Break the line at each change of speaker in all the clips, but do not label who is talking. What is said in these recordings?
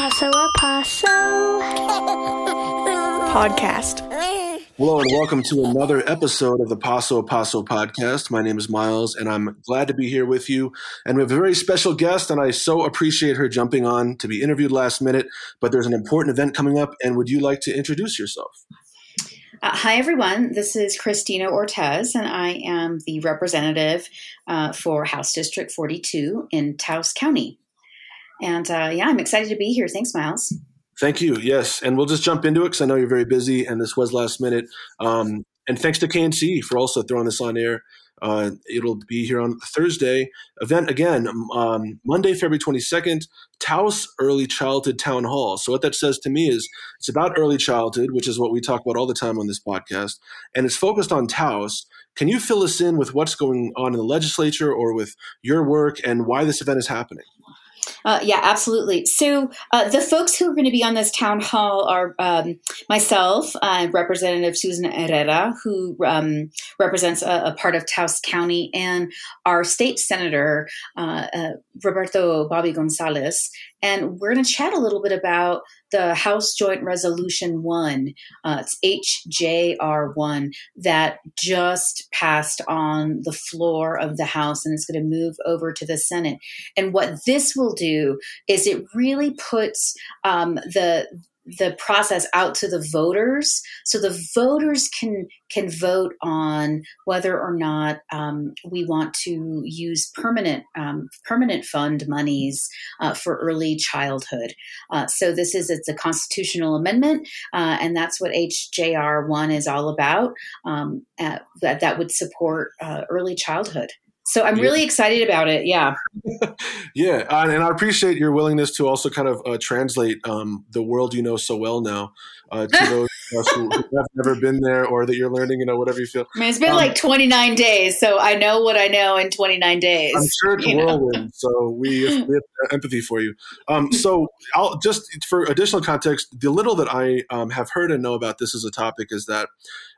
Paso a Paso podcast.
Hello and welcome to another episode of the Paso a Paso podcast. My name is Miles and I'm glad to be here with you. And we have a very special guest and I so appreciate her jumping on to be interviewed last minute. But there's an important event coming up and would you like to introduce yourself?
Uh, hi, everyone. This is Kristina Ortez, and I am the representative uh, for House District 42 in Taos County. And uh, yeah, I'm excited to be here. Thanks, Miles.
Thank you. Yes. And we'll just jump into it because I know you're very busy and this was last minute. Um, and thanks to KNCE for also throwing this on air. Uh, it'll be here on Thursday. Event again, um, Monday, February 22nd, Taos Early Childhood Town Hall. So, what that says to me is it's about early childhood, which is what we talk about all the time on this podcast, and it's focused on Taos. Can you fill us in with what's going on in the legislature or with your work and why this event is happening?
Uh, yeah, absolutely. So uh, the folks who are going to be on this town hall are um, myself, uh, Representative Susan Herrera, who um, represents a, a, part of Taos County, and our state senator, uh, uh, Roberto Bobby Gonzales. And we're going to chat a little bit about the House Joint Resolution 1, uh, it's HJR1, that just passed on the floor of the House and it's going to move over to the Senate. And what this will do is it really puts um, the the process out to the voters. So the voters can can vote on whether or not um, we want to use permanent um, permanent fund monies uh, for early childhood. Uh, so this is it's a constitutional amendment uh, and that's what hjr 1 is all about um, uh, that, that would support uh, early childhood so I'm yeah. really excited about it. Yeah.
yeah. And I appreciate your willingness to also kind of uh, translate um, the world you know so well now uh, to those who, who, have never been there or that you're learning, you know, whatever you feel.
I mean, it's been um, like 29 days, so I know what I know in 29 days.
I'm sure it's whirlwind, so we, we, have empathy for you. Um, so I'll just for additional context, the little that I um, have heard and know about this as a topic is that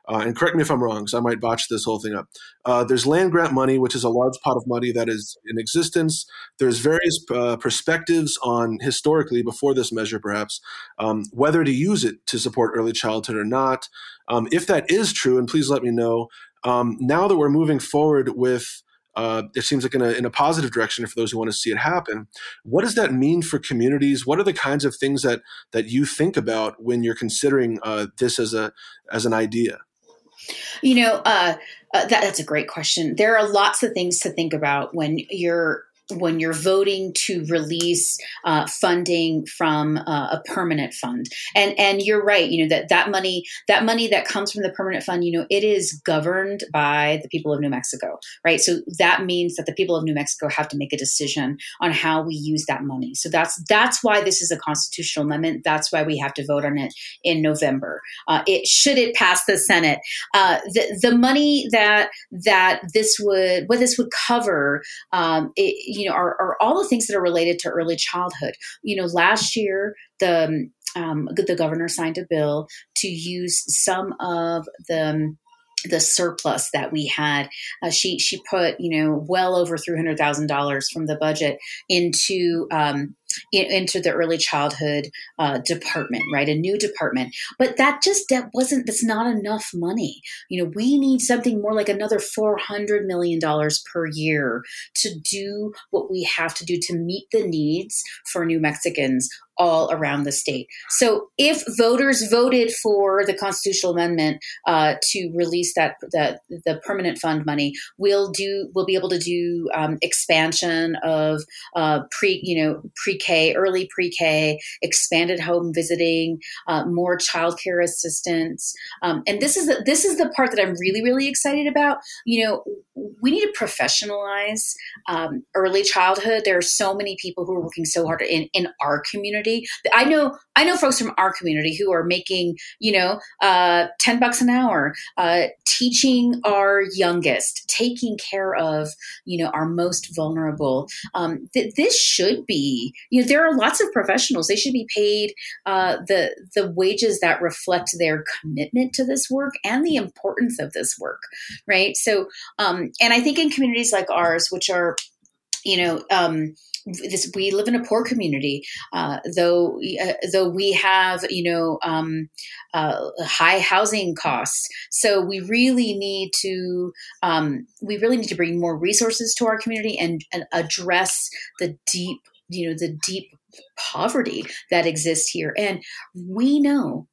uh, and correct me if I'm wrong, because I might botch this whole thing up. Uh, there's land grant money, which is a large pot of money that is in existence. There's various uh, perspectives on historically, before this measure perhaps, um, whether to use it to support early childhood or not. Um, if that is true, and please let me know, um, now that we're moving forward with uh, it seems like in a, in a positive direction for those who want to see it happen. What does that mean for communities? What are the kinds of things that that you think about when you're considering uh, this as a as an idea?
You know, uh, uh, that, that's a great question. There are lots of things to think about when you're when you're voting to release uh, funding from uh, a permanent fund. And and you're right you know that that money that money that comes from the permanent fund you know it is governed by the people of new mexico right? So that means that the people of new mexico have to make a decision on how we use that money. So that's that's why this is a constitutional amendment. That's why we have to vote on it in november. Uh, it should it pass the senate uh, the, the money that that this would what this would cover um, it, you know, are, are all the things that are related to early childhood. You know, last year the um, the governor signed a bill to use some of the the surplus that we had. Uh, she she put you know well over three hundred thousand dollars from the budget into um, into the early childhood uh, department, right? A new department, but that just that wasn't that's not enough money. You know, we need something more like another four hundred million dollars per year to do what we have to do to meet the needs for New Mexicans all around the state. So if voters voted for the constitutional amendment uh, to release that the, the permanent fund money, we'll do we'll be able to do um, expansion of uh, pre you know pre K early pre K expanded home visiting, uh, more childcare assistance, um, and this is the, this is the part that I'm really really excited about. You know, we need to professionalize um, early childhood. There are so many people who are working so hard in in our community community. I know I know folks from our community who are making you know uh, ten bucks an hour, uh, teaching our youngest, taking care of you know our most vulnerable. Um, th- this should be you know there are lots of professionals. They should be paid uh, the the wages that reflect their commitment to this work and the importance of this work, right? So, um, and I think in communities like ours, which are you know um, this we live in a poor community, uh, though uh, though we have you know um, uh, high housing costs. So we really need to um, we really need to bring more resources to our community and, and address the deep you know the deep poverty that exists here. And we know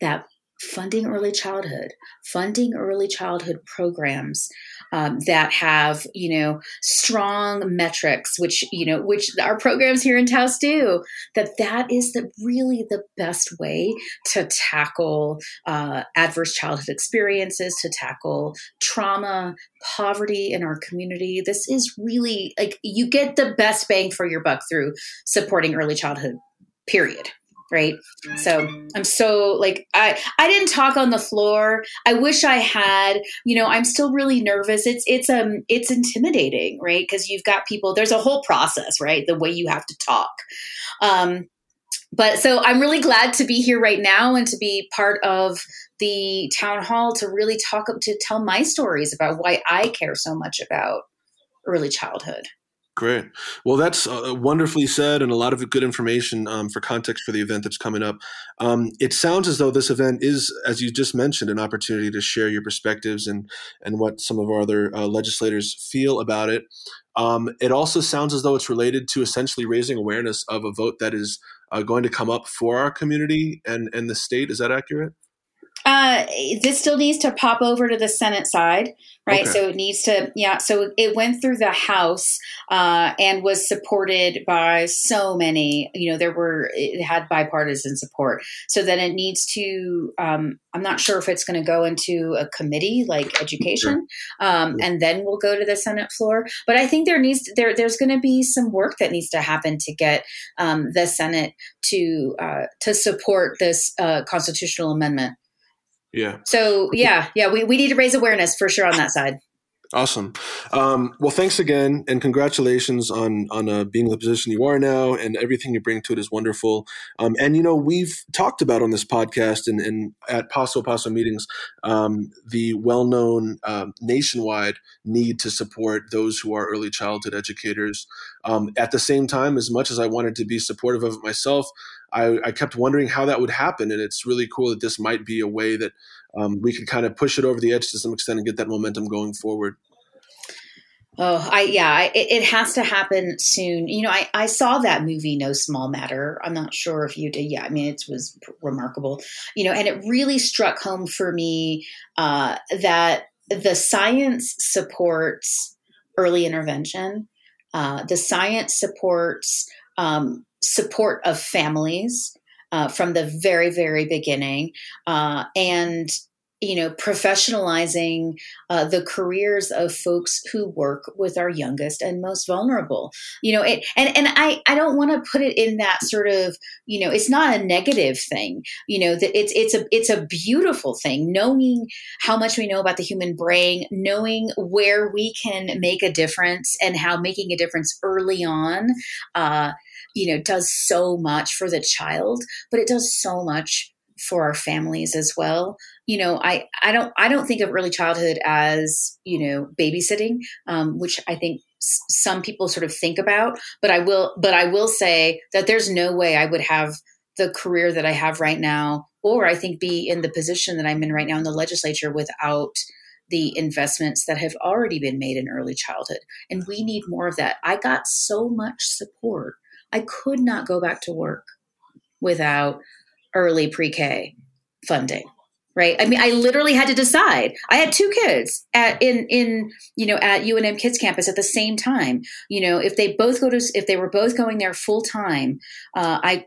that funding early childhood, funding early childhood programs um, that have you know strong metrics, which you know which our programs here in Taos do. That that is the really the best way to tackle uh, adverse childhood experiences, to tackle trauma, poverty in our community. This is really like you get the best bang for your buck through supporting early childhood. Period right? So i'm so like i i didn't talk on the floor. I wish i had you know i'm still really nervous. It's it's um it's intimidating right? Because you've got people there's a whole process right? The way you have to talk. Um but so i'm really glad to be here right now and to be part of the town hall to really talk to tell my stories about why i care so much about early childhood
Great. Well, that's uh, wonderfully said, and a lot of good information um, for context for the event that's coming up. Um, it sounds as though this event is, as you just mentioned, an opportunity to share your perspectives and and what some of our other uh, legislators feel about it. Um, it also sounds as though it's related to essentially raising awareness of a vote that is uh, going to come up for our community and and the state. Is that accurate?
Uh, this still needs to pop over to the Senate side, right? Okay. So it needs to, yeah. So it went through the House uh, and was supported by so many. You know, there were it had bipartisan support. So then it needs to. Um, I'm not sure if it's going to go into a committee like education, um, and then we'll go to the Senate floor. But I think there needs there there's going to be some work that needs to happen to get um, the Senate to uh, to support this uh, constitutional amendment.
Yeah.
So yeah, yeah, we, we need to raise awareness for sure on that side.
Awesome. Um, well, thanks again, and congratulations on on uh, being in the position you are now, and everything you bring to it is wonderful. Um, and you know, we've talked about on this podcast and, and at Paso Paso meetings um, the well known um, nationwide need to support those who are early childhood educators. Um, at the same time, as much as I wanted to be supportive of it myself, I, I kept wondering how that would happen, and it's really cool that this might be a way that um, we could kind of push it over the edge to some extent and get that momentum going forward.
Oh, I yeah, I, it, has to happen soon. You know, I, I saw that movie No Small Matter. I'm not sure if you did. Yeah, I mean, it was remarkable. You know, and it really struck home for me uh, that the science supports early intervention. Uh, the science supports um, support of families uh, from the very, very beginning. Uh, and you know, professionalizing uh, the careers of folks who work with our youngest and most vulnerable. You know, it, and and I I don't want to put it in that sort of you know, it's not a negative thing. You know, that it's it's a it's a beautiful thing. Knowing how much we know about the human brain, knowing where we can make a difference, and how making a difference early on. Uh, you know does so much for the child but it does so much for our families as well. You know i i don't i don't think of early childhood as you know babysitting um, which i think s- some people sort of think about but i will but i will say that there's no way i would have the career that i have right now or i think be in the position that i'm in right now in the legislature without the investments that have already been made in early childhood. And we need more of that. I got so much support. I could not go back to work without early pre-K funding. Right. I mean, I literally had to decide. I had two kids at in in you know at UNM Kids Campus at the same time. You know, if they both go to if they were both going there full time, uh, I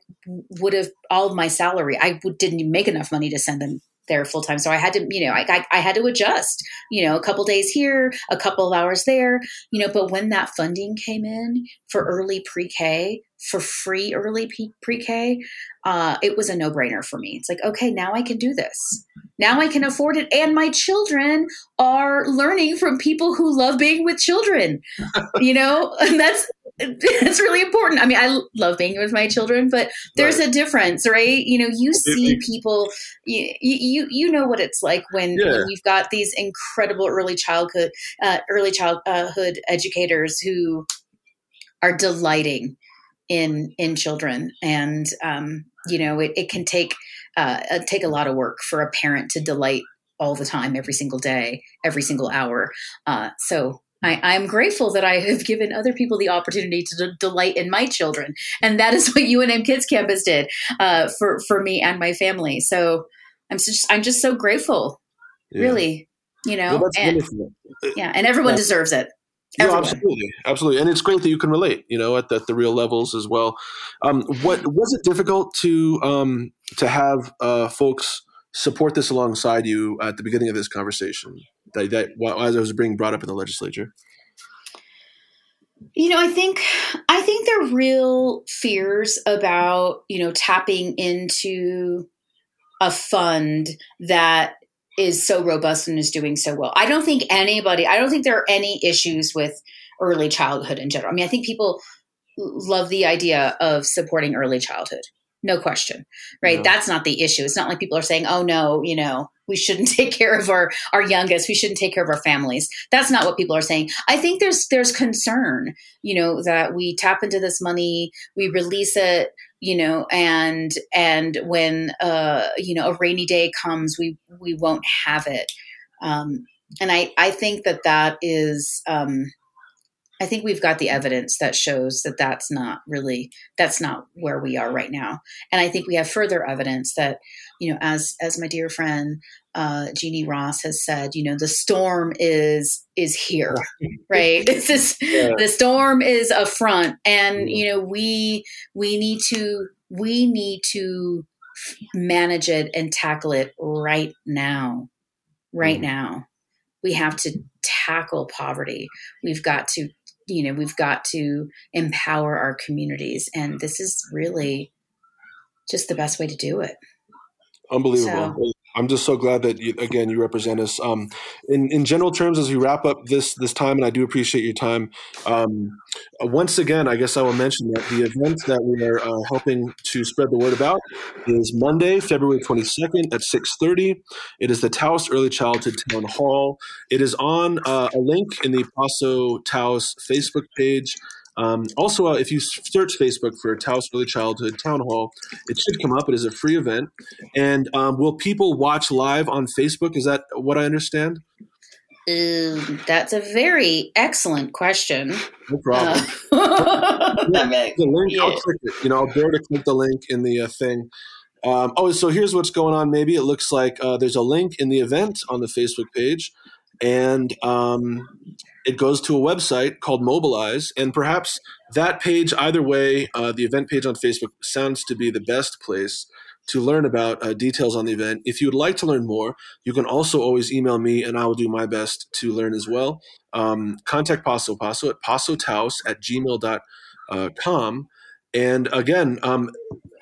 would have all of my salary. I didn't make enough money to send them there full time. So I had to, you know, I, I, I, had to adjust, you know, a couple days here, a couple of hours there, you know, but when that funding came in for early pre K, for free early pre K, uh, it was a no brainer for me. It's like, okay, now I can do this. Now I can afford it. And my children are learning from people who love being with children, you know, and that's, it's really important. I mean, I love being with my children, but there's right. a difference, right? You know, you see people, you you, you know what it's like when, yeah. when you've got these incredible early childhood, uh, early childhood educators who are delighting in in children and um, you know it, it can take uh, take a lot of work for a parent to delight all the time every single day every single hour uh, so I, am grateful that I have given other people the opportunity to d- delight in my children, and that is what UNM Kids Campus did uh, for for me and my family. So I'm just I'm just so grateful, yeah. really, you know. Well, and, yeah, and everyone yeah. deserves it.
Absolutely, absolutely, and it's great that you can relate. You know, at the, the real levels as well. Um, what was it difficult to um, to have uh, folks support this alongside you at the beginning of this conversation? That, that as it was being brought up in the legislature.
You know, I think I think there are real fears about you know tapping into a fund that is so robust and is doing so well. I don't think anybody, I don't think there are any issues with early childhood in general. I mean, I think people love the idea of supporting early childhood. No question, right? No. That's not the issue. It's not like people are saying, "Oh no, you know, we shouldn't take care of our our youngest. We shouldn't take care of our families." That's not what people are saying. I think there's there's concern, you know, that we tap into this money, we release it you know and and when uh you know a rainy day comes we we won't have it um and i i think that that is um I think we've got the evidence that shows that that's not really that's not where we are right now, and I think we have further evidence that you know, as as my dear friend uh, Jeannie Ross has said, you know, the storm is is here, right? This is yeah. the storm is a front, and you know, we we need to we need to manage it and tackle it right now, right mm. now. We have to tackle poverty. We've got to you know we've got to empower our communities and this is really just the best way to do it.
Unbelievable. So, I'm just so glad that you, again you represent us. Um, in in general terms, as we wrap up this this time, and I do appreciate your time. Um, uh, once again, I guess I will mention that the event that we are uh, helping to spread the word about is Monday, February 22nd at 6:30. It is the Taos Early Childhood Town Hall. It is on uh, a link in the Paso Taos Facebook page. Um, also, uh, if you search Facebook for Taos Early Childhood Town Hall, it should come up. It is a free event. And um, will people watch live on Facebook? Is that what I understand?
Um, that's a very excellent question.
No problem. Uh, yeah, the link, yeah. I'll click it. You know, I'll dare to click the link in the uh, thing. Um, oh, so here's what's going on. Maybe it looks like uh, there's a link in the event on the Facebook page, and um, it goes to a website called Mobilize, and perhaps that page, either way, uh, the event page on Facebook sounds to be the best place to learn about uh, details on the event. If you would like to learn more, you can also always email me, and I will do my best to learn as well. Um, contact Paso Paso at pasotaos at gmail.com. And again, um,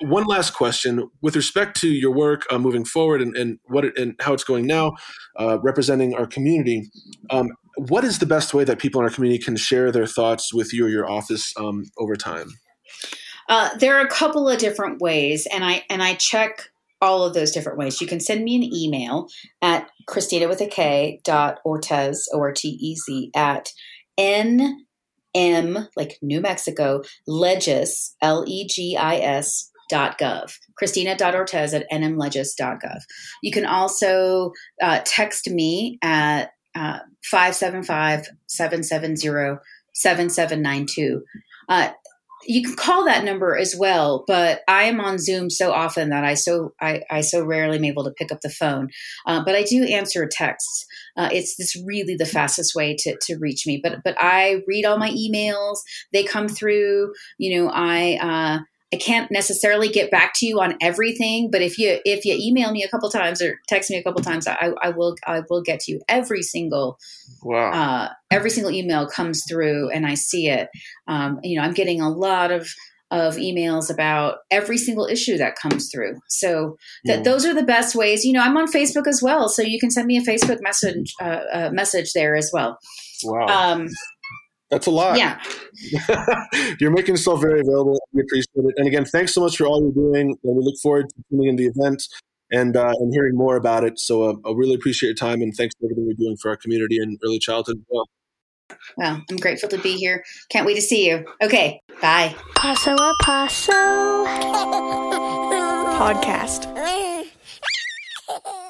one last question with respect to your work uh, moving forward and, and what it, and how it's going now, uh, representing our community. Um, what is the best way that people in our community can share their thoughts with you or your office um, over time?
Uh, there are a couple of different ways, and I and I check all of those different ways. You can send me an email at Kristina with a K dot Ortez O R T E Z at N M like New Mexico Legis L E G I S dot gov. Kristina.ortez at nmlegis.gov. You can also uh, text me at uh, 575 770 7792. You can call that number as well, but I am on Zoom so often that I so I, I so rarely am able to pick up the phone. Uh, but I do answer texts. Uh, it's this really the fastest way to, to reach me. But but I read all my emails. They come through. You know, I uh, I can't necessarily get back to you on everything, but if you if you email me a couple times or text me a couple times, I, I will I will get to you every single wow uh, every single email comes through and I see it. Um, you know, I'm getting a lot of of emails about every single issue that comes through. So that mm. those are the best ways. You know, I'm on Facebook as well, so you can send me a Facebook message uh, uh, message there as well.
Wow. Um, that's a lot.
Yeah.
you're making yourself very available. We appreciate it. And again, thanks so much for all you're doing. And we look forward to tuning in the event and uh, and hearing more about it. So uh, I really appreciate your time and thanks for everything you're doing for our community and early childhood as well.
Well, I'm grateful to be here. Can't wait to see you. Okay, bye.
Paso a Paso podcast.